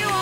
push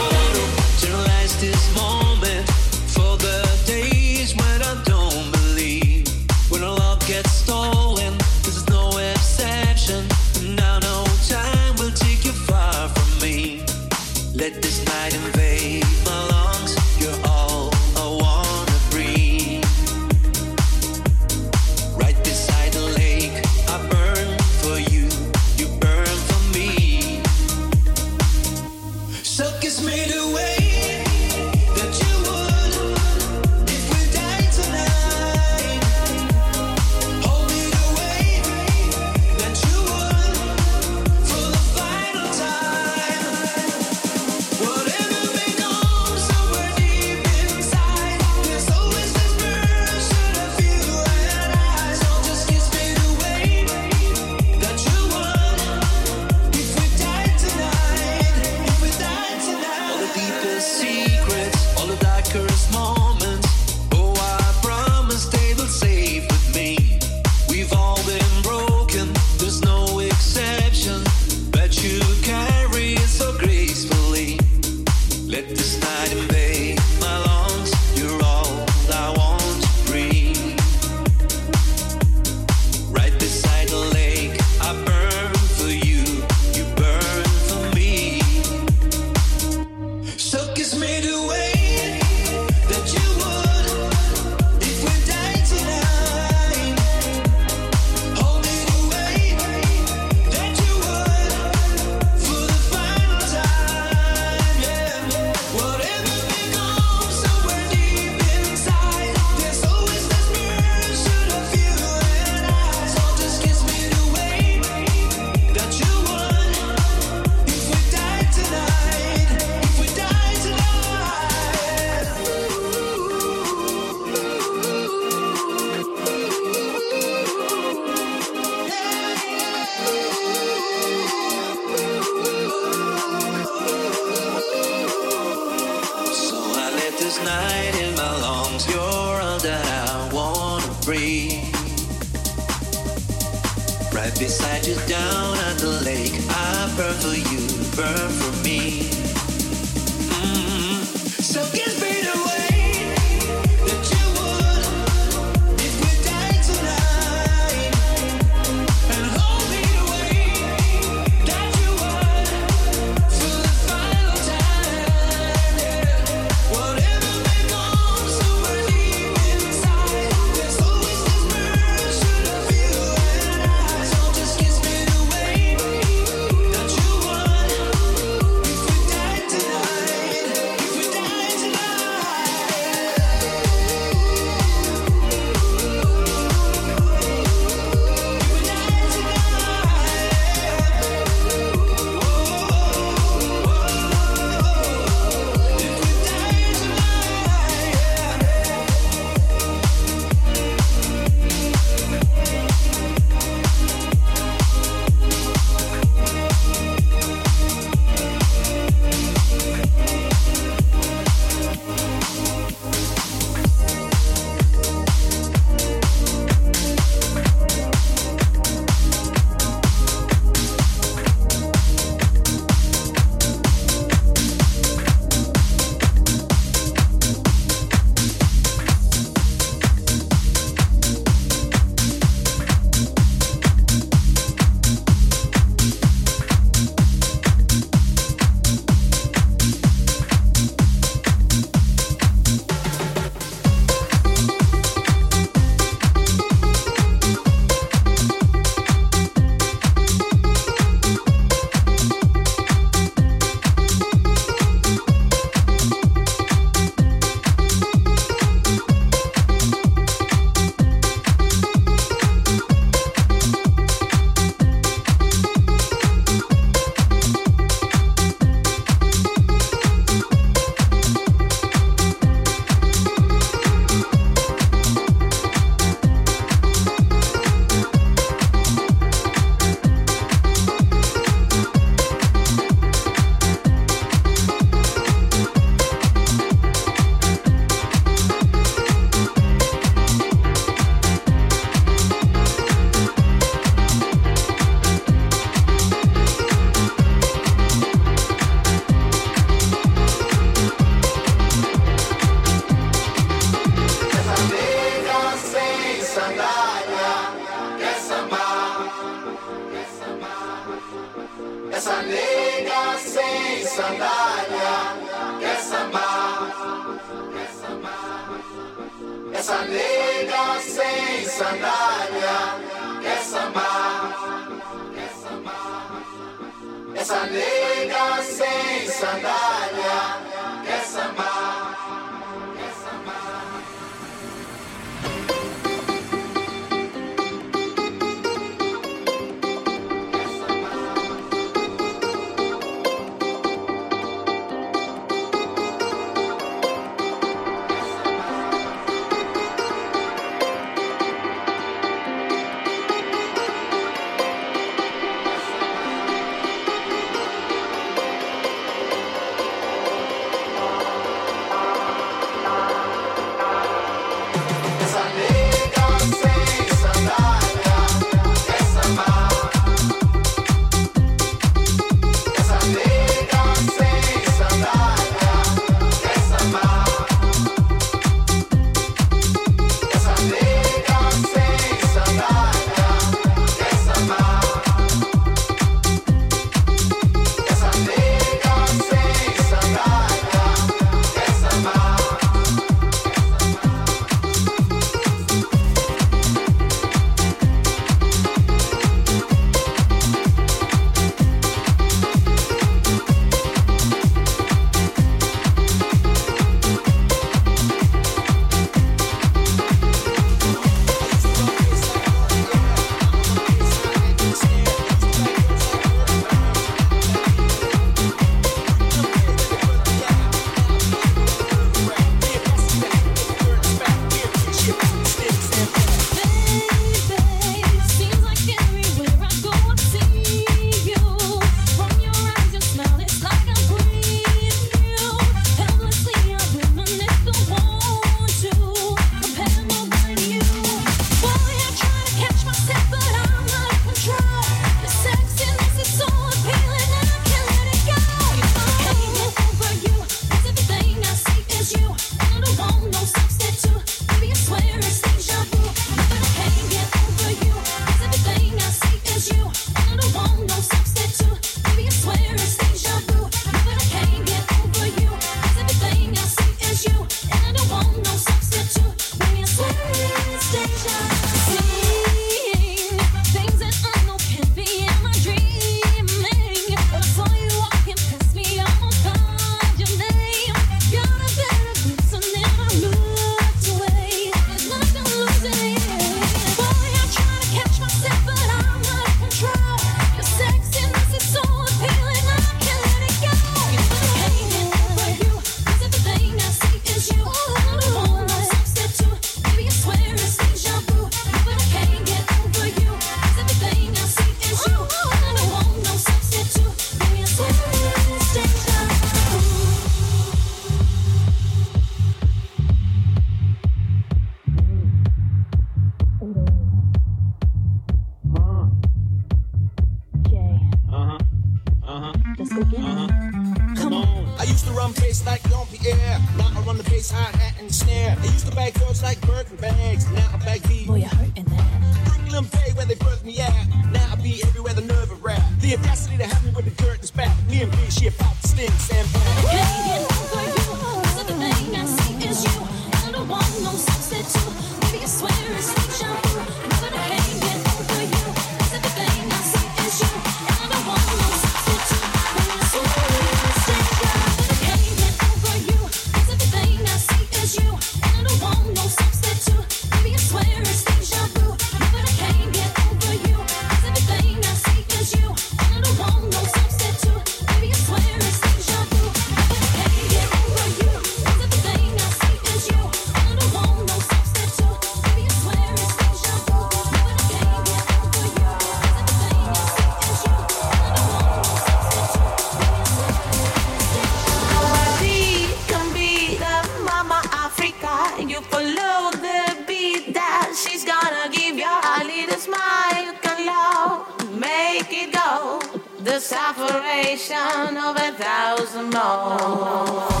Separation of a thousand more.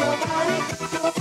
Master,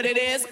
what it is?